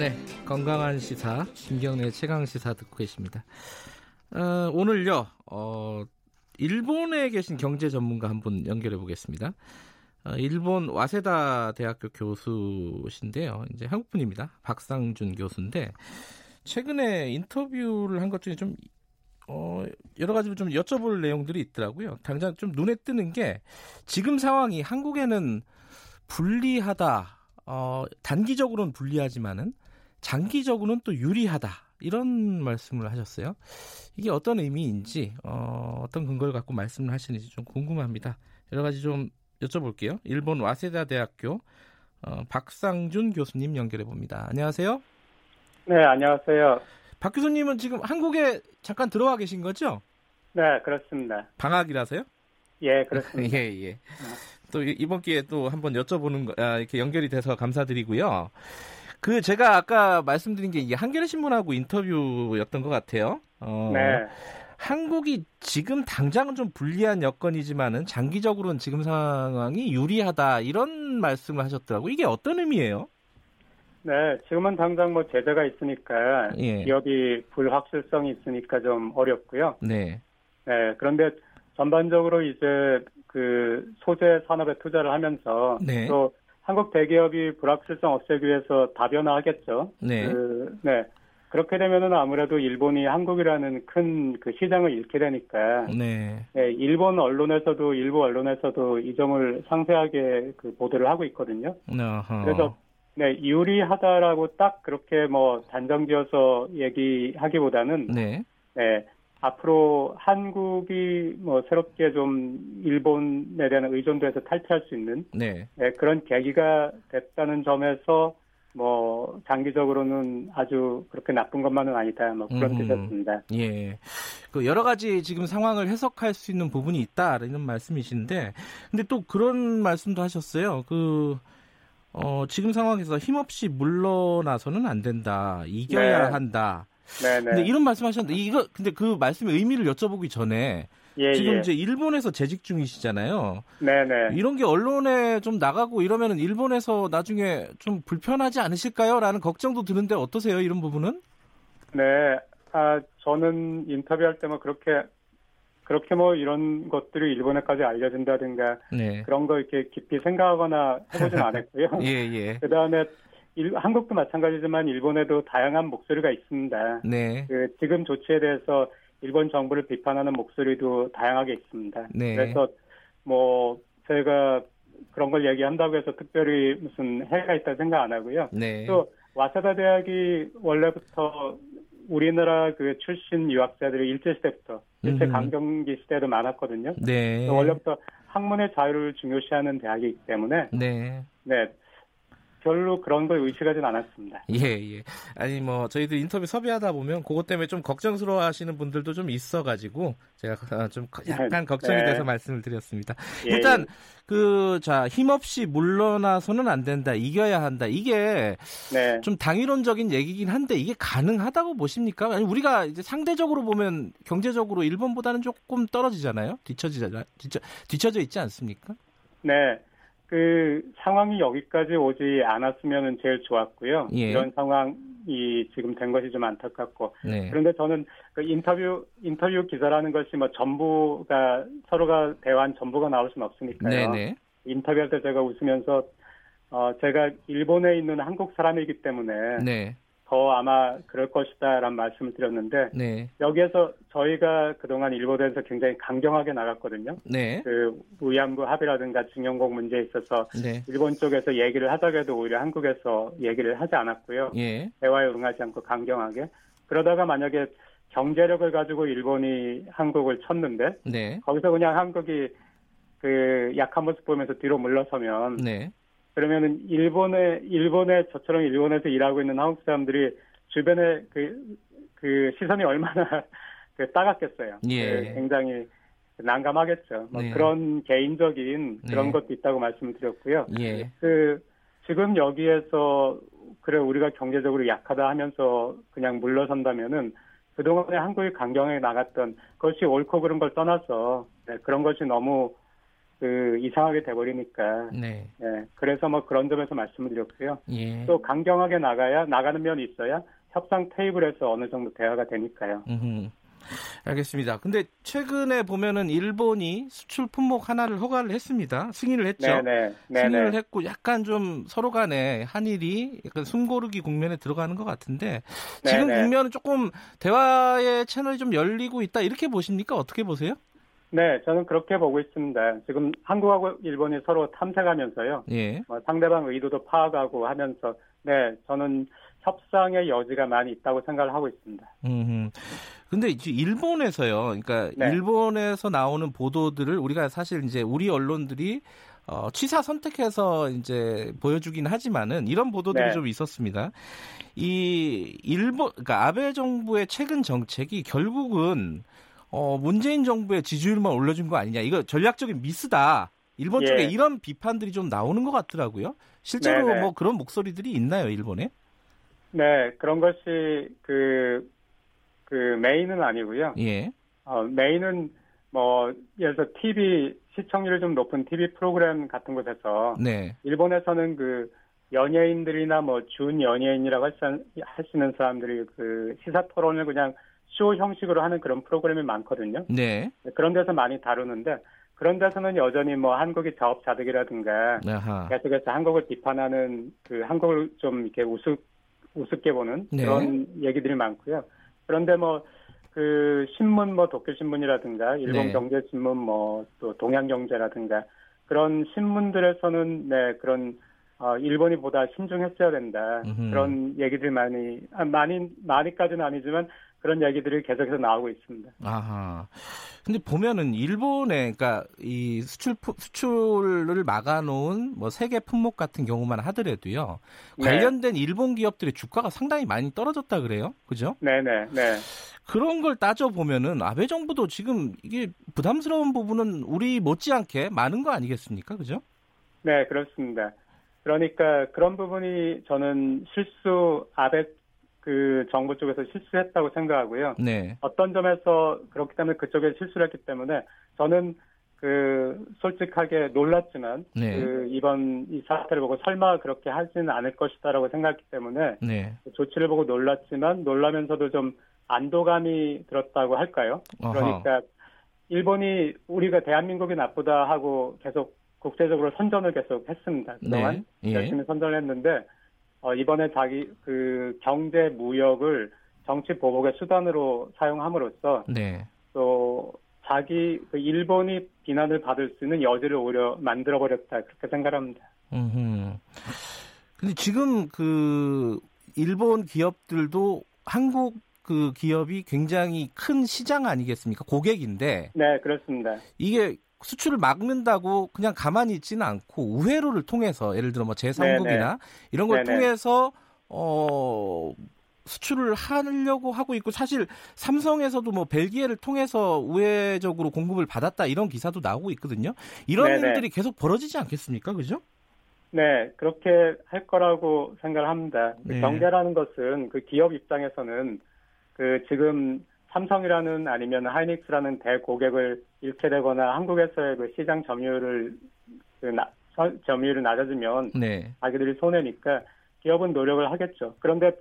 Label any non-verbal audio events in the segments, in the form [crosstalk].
네, 건강한 시사 김경래 최강 시사 듣고 계십니다. 어, 오늘요, 어, 일본에 계신 경제 전문가 한 분 연결해 보겠습니다. 어, 일본 와세다 대학교 교수신데요. 이제 한국 분입니다. 박상준 교수인데 최근에 인터뷰를 한 것 중에 좀 어, 여러 가지 좀 여쭤볼 내용들이 있더라고요. 당장 좀 눈에 뜨는 게 지금 상황이 한국에는 불리하다. 어, 단기적으로는 불리하지만은 장기적으로는 또 유리하다. 이런 말씀을 하셨어요. 이게 어떤 의미인지, 어, 어떤 근거를 갖고 말씀을 하시는지 좀 궁금합니다. 여러 가지 좀 여쭤볼게요. 일본 와세다 대학교 어, 박상준 교수님 연결해 봅니다. 안녕하세요. 네, 안녕하세요. 박 교수님은 지금 한국에 잠깐 들어와 계신 거죠? 네, 그렇습니다. 방학이라서요? 예, 그렇습니다. [laughs] 예, 예. 또 이번 기회에 또 한번 여쭤보는 거, 아, 이렇게 연결이 돼서 감사드리고요. 그 제가 아까 말씀드린 게 이게 한겨레 신문하고 인터뷰였던 것 같아요. 어, 네. 한국이 지금 당장은 좀 불리한 여건이지만은 장기적으로는 지금 상황이 유리하다 이런 말씀을 하셨더라고. 요 이게 어떤 의미예요? 네, 지금은 당장 뭐 제재가 있으니까 예. 기업이 불확실성이 있으니까 좀 어렵고요. 네. 네, 그런데 전반적으로 이제 그 소재 산업에 투자를 하면서 네. 또 한국 대기업이 불확실성 없애기 위해서 다변화하겠죠. 네. 그, 네. 그렇게 되면은 아무래도 일본이 한국이라는 큰 그 시장을 잃게 되니까 네. 네, 일본 언론에서도 일부 언론에서도 이 점을 상세하게 그 보도를 하고 있거든요. 어허. 그래서 네, 유리하다라고 딱 그렇게 뭐 단정지어서 얘기하기보다는 네. 네, 앞으로 한국이 뭐 새롭게 좀 일본에 대한 의존도에서 탈피할 수 있는 네. 네, 그런 계기가 됐다는 점에서 뭐 장기적으로는 아주 그렇게 나쁜 것만은 아니다. 뭐 그런 음흠. 뜻이었습니다. 예. 그 여러 가지 지금 상황을 해석할 수 있는 부분이 있다라는 말씀이신데, 근데 또 그런 말씀도 하셨어요. 그, 어, 지금 상황에서 힘없이 물러나서는 안 된다. 이겨야 네. 한다. 네, 근데 네. 이런 말씀 하셨는데, 이거, 근데 그 말씀의 의미를 여쭤보기 전에, 예, 지금 예. 이제 일본에서 재직 중이시잖아요. 네, 네. 이런 게 언론에 좀 나가고 이러면은 일본에서 나중에 좀 불편하지 않으실까요? 라는 걱정도 드는데 어떠세요? 이런 부분은? 네, 아, 저는 인터뷰할 때뭐 그렇게, 그렇게 뭐 이런 것들이 일본에까지 알려진다든가 네. 그런 거 이렇게 깊이 생각하거나 해보진 [laughs] 않았고요. 예, 예. 그 다음에 한국도 마찬가지지만 일본에도 다양한 목소리가 있습니다. 네. 그 지금 조치에 대해서 일본 정부를 비판하는 목소리도 다양하게 있습니다. 네. 그래서 뭐 저희가 그런 걸 얘기한다고 해서 특별히 무슨 해가 있다 생각 안 하고요. 네. 또 와사다 대학이 원래부터 우리나라 그 출신 유학자들이 일제 시대부터 일제 음흠. 강점기 시대도 많았거든요. 네. 원래부터 학문의 자유를 중요시하는 대학이기 때문에 네. 네 별로 그런 걸 의식하진 않았습니다. 예, 예. 아니, 뭐, 저희도 인터뷰 섭외하다 보면, 그것 때문에 좀 걱정스러워 하시는 분들도 좀 있어 가지고, 제가 아, 좀 약간 걱정이 네. 돼서 말씀을 드렸습니다. 예, 일단, 그, 자, 힘없이 물러나서는 안 된다, 이겨야 한다. 이게 네. 좀 당위론적인 얘기긴 한데, 이게 가능하다고 보십니까? 아니, 우리가 이제 상대적으로 보면, 경제적으로 일본보다는 조금 떨어지잖아요? 뒤처지잖아요? 뒤처, 뒤처져 있지 않습니까? 네. 그 상황이 여기까지 오지 않았으면 제일 좋았고요. 예. 이런 상황이 지금 된 것이 좀 안타깝고 네. 그런데 저는 그 인터뷰 인터뷰 기사라는 것이 뭐 전부가 서로가 대화한 전부가 나올 수는 없으니까요. 네네. 인터뷰할 때 제가 웃으면서 어 제가 일본에 있는 한국 사람이기 때문에 네. 더 아마 그럴 것이다라는 말씀을 드렸는데 네. 여기에서 저희가 그동안 일본에서 굉장히 강경하게 나갔거든요. 네. 그 위안부 합의라든가 증영공 문제에 있어서 네. 일본 쪽에서 얘기를 하자고 해도 오히려 한국에서 얘기를 하지 않았고요. 예. 대화에 응하지 않고 강경하게. 그러다가 만약에 경제력을 가지고 일본이 한국을 쳤는데 네. 거기서 그냥 한국이 그 약한 모습 보면서 뒤로 물러서면 네. 그러면은 일본에 일본에 저처럼 일본에서 일하고 있는 한국 사람들이 주변에 그, 그 시선이 얼마나 [laughs] 그 따갑겠어요. 예. 그 굉장히 난감하겠죠. 뭐 네. 그런 개인적인 그런 네. 것도 있다고 말씀을 드렸고요. 예. 그 지금 여기에서 그래 우리가 경제적으로 약하다 하면서 그냥 물러선다면은 그동안에 한국이 강경하게 나갔던 그것이 옳고 그른 걸 떠나서 네, 그런 것이 너무 그 이상하게 돼버리니까 네. 예, 그래서 뭐 그런 점에서 말씀을 드렸고요. 예. 또 강경하게 나가야 나가는 면이 있어야 협상 테이블에서 어느 정도 대화가 되니까요. 음흠. 알겠습니다. 근데 최근에 보면은 일본이 수출 품목 하나를 허가를 했습니다. 승인을 했죠. 네네 승인을 네네 했고 약간 좀 서로 간에 한일이 약간 숨고르기 국면에 들어가는 것 같은데 지금 네네. 국면은 조금 대화의 채널이 좀 열리고 있다 이렇게 보십니까? 어떻게 보세요? 네 저는 그렇게 보고 있습니다. 지금 한국하고 일본이 서로 탐색하면서요. 예. 뭐 상대방 의도도 파악하고 하면서 네 저는 협상의 여지가 많이 있다고 생각을 하고 있습니다. 음. 근데 이제 일본에서요. 그러니까 네. 일본에서 나오는 보도들을 우리가 사실 이제 우리 언론들이 어, 취사 선택해서 이제 보여주긴 하지만은 이런 보도들이 네. 좀 있었습니다. 이 일본, 그러니까 아베 정부의 최근 정책이 결국은 어, 문재인 정부의 지지율만 올려준 거 아니냐. 이거 전략적인 미스다. 일본 예. 쪽에 이런 비판들이 좀 나오는 것 같더라고요. 실제로 네네. 뭐 그런 목소리들이 있나요, 일본에? 네 그런 것이 그, 그 메인은 아니고요. 예. 어, 메인은 뭐 예를 들어 TV 시청률이 좀 높은 TV 프로그램 같은 곳에서 네. 일본에서는 그 연예인들이나 뭐 준 연예인이라고 할 수- 하시는 사람들이 그 시사 토론을 그냥 쇼 형식으로 하는 그런 프로그램이 많거든요. 네. 그런 데서 많이 다루는데 그런 데서는 여전히 뭐 한국이 자업 자득이라든가 아하. 계속해서 한국을 비판하는 그 한국을 좀 이렇게 우습 우습게 보는 네. 그런 얘기들이 많고요. 그런데 뭐 그 신문 뭐 도쿄 신문이라든가 일본 네. 경제 신문 뭐 또 동양 경제라든가 그런 신문들에서는 네 그런 어 일본이 보다 신중했어야 된다 음흠. 그런 얘기들이 많이 아, 많이 많이까지는 아니지만 그런 얘기들이 계속해서 나오고 있습니다. 아하. 근데 보면은 일본에 그러니까 이 수출 푸- 수출을 막아놓은 뭐 세계 품목 같은 경우만 하더라도요 네. 관련된 일본 기업들의 주가가 상당히 많이 떨어졌다 그래요, 그죠? 네네 네. 그런 걸 따져 보면은 아베 정부도 지금 이게 부담스러운 부분은 우리 못지않게 많은 거 아니겠습니까, 그죠? 네, 그렇습니다. 그러니까 그런 부분이 저는 실수 아베 그 정부 쪽에서 실수했다고 생각하고요. 네, 어떤 점에서 그렇기 때문에 그쪽에 실수를 했기 때문에 저는 그 솔직하게 놀랐지만 네. 그 이번 이 사태를 보고 설마 그렇게 하지는 않을 것이다라고 생각했기 때문에 네. 조치를 보고 놀랐지만 놀라면서도 좀 안도감이 들었다고 할까요? 그러니까 일본이 우리가 대한민국이 나쁘다 하고 계속 국제적으로 선전을 계속 했습니다. 그동안 네. 예. 열심히 선전을 했는데 어, 이번에 자기 그 경제 무역을 정치 보복의 수단으로 사용함으로써 네. 또 자기 그 일본이 비난을 받을 수 있는 여지를 오히려 만들어 버렸다 그렇게 생각합니다. 음. 근데 지금 그 일본 기업들도 한국 그 기업이 굉장히 큰 시장 아니겠습니까? 고객인데 네, 그렇습니다. 이게 수출을 막는다고 그냥 가만히 있지는 않고 우회로를 통해서 예를 들어 뭐 제3국이나 이런 걸 네네. 통해서 어 수출을 하려고 하고 있고 사실 삼성에서도 뭐 벨기에를 통해서 우회적으로 공급을 받았다 이런 기사도 나오고 있거든요. 이런 네네. 일들이 계속 벌어지지 않겠습니까? 그죠? 네, 그렇게 할 거라고 생각을 합니다. 그 네. 경제라는 것은 그 기업 입장에서는 그 지금 삼성이라는 아니면 하이닉스라는 대고객을 잃게 되거나 한국에서의 그 시장 점유율을 그 나- 서- 점유율이 낮아지면 네. 자기들이 손해니까 기업은 노력을 하겠죠. 그런데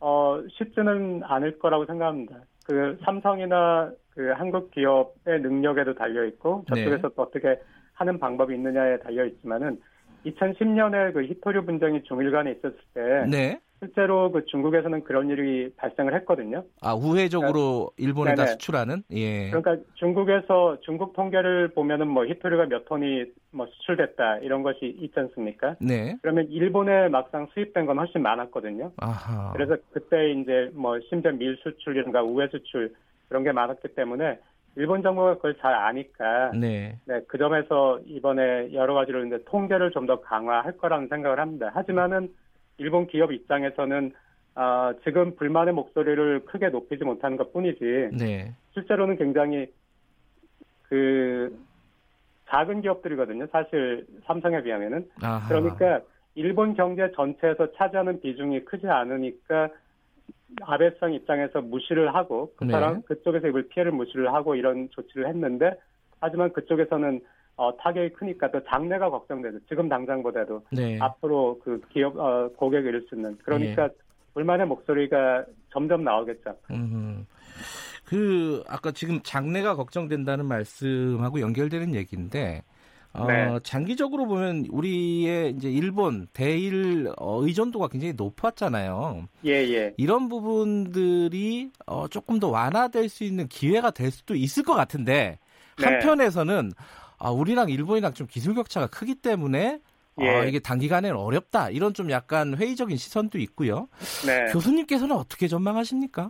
어 쉽지는 않을 거라고 생각합니다. 그 삼성이나 그 한국 기업의 능력에도 달려 있고 저쪽에서 또 어떻게 하는 방법이 있느냐에 달려 있지만은 2010년에 그 히토류 분쟁이 중일 간에 있었을 때 네. 실제로 그 중국에서는 그런 일이 발생을 했거든요. 아 우회적으로 일본에다 네네. 수출하는 예. 그러니까 중국에서 중국 통계를 보면은 뭐 히토류가 몇 톤이 뭐 수출됐다 이런 것이 있지 않습니까? 네. 그러면 일본에 막상 수입된 건 훨씬 많았거든요. 아하. 그래서 그때 이제 뭐 심지어 밀 수출이든가 우회 수출 그런 게 많았기 때문에 일본 정부가 그걸 잘 아니까 네. 네, 그 점에서 이번에 여러 가지로 이제 통제를 좀 더 강화할 거라는 생각을 합니다. 하지만은 일본 기업 입장에서는 아, 지금 불만의 목소리를 크게 높이지 못하는 것 뿐이지 네. 실제로는 굉장히 그 작은 기업들이거든요. 사실 삼성에 비하면은 아하. 그러니까 일본 경제 전체에서 차지하는 비중이 크지 않으니까 아베성 입장에서 무시를 하고 그 네. 사람 그쪽에서 입을 피해를 무시를 하고 이런 조치를 했는데 하지만 그쪽에서는 어, 타격이 크니까 또 장래가 걱정되죠. 지금 당장보다도 네. 앞으로 그 기업 어, 고객을 잃을 수 있는 그러니까 불만의 목소리가 점점 나오겠죠. 음. 그 아까 지금 장래가 걱정된다는 말씀하고 연결되는 얘기인데 어, 네. 장기적으로 보면 우리의 이제 일본 대일 어, 의존도가 굉장히 높았잖아요. 예, 예. 이런 부분들이 어, 조금 더 완화될 수 있는 기회가 될 수도 있을 것 같은데 네. 한편에서는 아, 우리랑 일본이랑 좀 기술 격차가 크기 때문에 어, 예. 이게 단기간에는 어렵다 이런 좀 약간 회의적인 시선도 있고요. 네. 교수님께서는 어떻게 전망하십니까?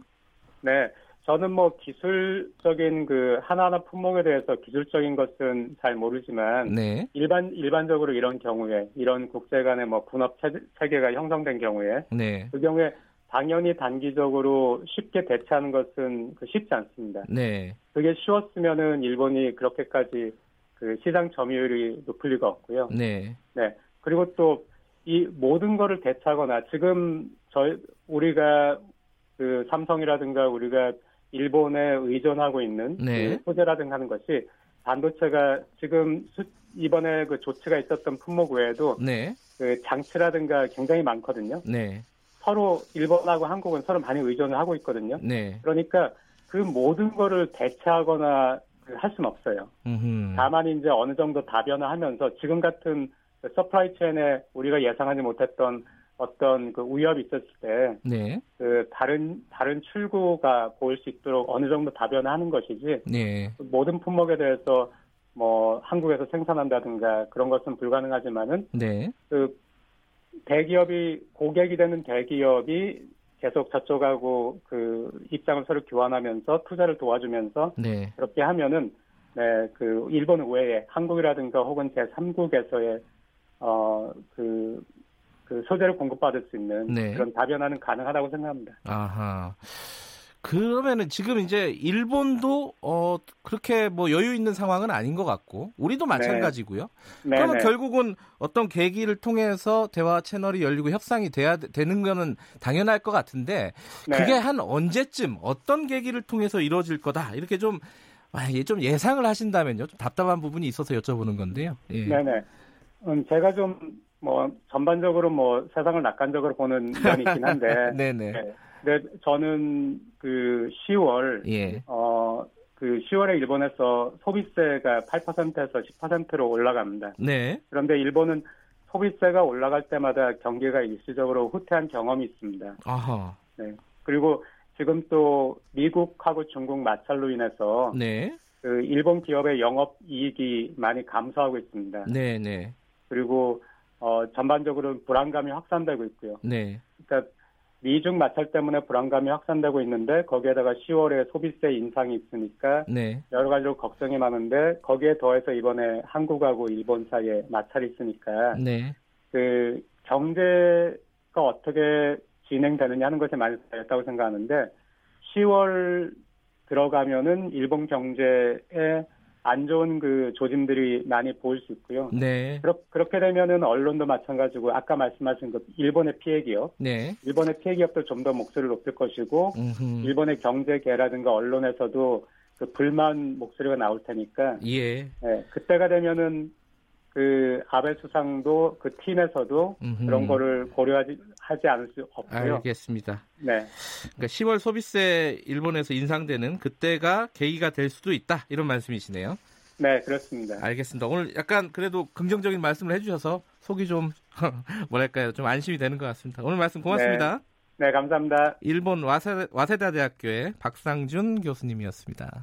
네. 저는 뭐 기술적인 그 하나하나 품목에 대해서 기술적인 것은 잘 모르지만 네, 일반 일반적으로 이런 경우에 이런 국제 간의 뭐 분업 체- 체계가 형성된 경우에 네, 그 경우에 당연히 단기적으로 쉽게 대처하는 것은 그 쉽지 않습니다. 네, 그게 쉬웠으면은 일본이 그렇게까지 그 시장 점유율이 높을 리가 없고요. 네, 네. 그리고 또 이 모든 거를 대처하거나 지금 저희 우리가 그 삼성이라든가 우리가 일본에 의존하고 있는 네. 그 소재라든가 하는 것이 반도체가 지금 수- 이번에 그 조치가 있었던 품목 외에도 네, 그 장치라든가 굉장히 많거든요. 네, 서로 일본하고 한국은 서로 많이 의존을 하고 있거든요. 네. 그러니까 그 모든 거를 대체하거나 그 할 수는 없어요. 음흠. 다만 이제 어느 정도 다변화 하면서 지금 같은 그 supply chain에 우리가 예상하지 못했던 어떤 그 위협이 있었을 때 네, 그 다른 다른 출구가 보일 수 있도록 어느 정도 다변화하는 것이지 네, 모든 품목에 대해서 뭐 한국에서 생산한다든가 그런 것은 불가능하지만은 네, 그 대기업이 고객이 되는 대기업이 계속 저쪽하고 그 입장을 서로 교환하면서 투자를 도와주면서 네. 그렇게 하면은 네, 그 일본 외에 한국이라든가 혹은 제 3국에서의 어그 그 소재를 공급받을 수 있는 네. 그런 다변화는 가능하다고 생각합니다. 아하. 그러면은 지금 이제 일본도 어 그렇게 뭐 여유 있는 상황은 아닌 것 같고 우리도 마찬가지고요. 네, 그러면 네. 결국은 어떤 계기를 통해서 대화 채널이 열리고 협상이 돼야 되- 되는 거는 당연할 것 같은데 네. 그게 한 언제쯤 어떤 계기를 통해서 이루어질 거다 이렇게 좀 아, 예, 좀 예상을 하신다면요. 좀 답답한 부분이 있어서 여쭤보는 건데요. 예. 네네. 음, 제가 좀 뭐 전반적으로 뭐 세상을 낙관적으로 보는 면이 있긴 한데 네네. [laughs] 네. 근데 저는 그 10월 예. 어, 그 10월에 일본에서 소비세가 8%에서 10%로 올라갑니다. 네. 그런데 일본은 소비세가 올라갈 때마다 경기가 일시적으로 후퇴한 경험이 있습니다. 아하. 그리고 지금 또 미국하고 중국 마찰로 인해서 네. 그 일본 기업의 영업 이익이 많이 감소하고 있습니다. 네, 네. 그리고 어, 전반적으로 불안감이 확산되고 있고요. 네. 그러니까 미중 마찰 때문에 불안감이 확산되고 있는데 거기에다가 10월에 소비세 인상이 있으니까 네. 여러 가지로 걱정이 많은데 거기에 더해서 이번에 한국하고 일본 사이에 마찰이 있으니까 네. 그 경제가 어떻게 진행되느냐 하는 것에 많이 달렸다고 생각하는데 10월 들어가면은 일본 경제에 안 좋은 그 조짐들이 많이 보일 수 있고요. 네. 그렇, 그렇게 되면은 언론도 마찬가지고 아까 말씀하신 그 일본의 피해 기업, 네. 일본의 피해 기업도 좀 더 목소리를 높일 것이고 음흠. 일본의 경제계라든가 언론에서도 그 불만 목소리가 나올 테니까 예. 예, 그때가 되면은 그 아베 수상도 그 팀에서도 음흠. 그런 거를 고려하지 하지 않을 수 없고요. 알겠습니다. 네, 그러니까 10월 소비세 일본에서 인상되는 그때가 계기가 될 수도 있다 이런 말씀이시네요. 네 그렇습니다. 알겠습니다. 오늘 약간 그래도 긍정적인 말씀을 해주셔서 속이 좀 [laughs] 뭐랄까요 좀 안심이 되는 것 같습니다. 오늘 말씀 고맙습니다. 네 감사합니다. 일본 와세, 와세다 대학교의 박상준 교수님이었습니다.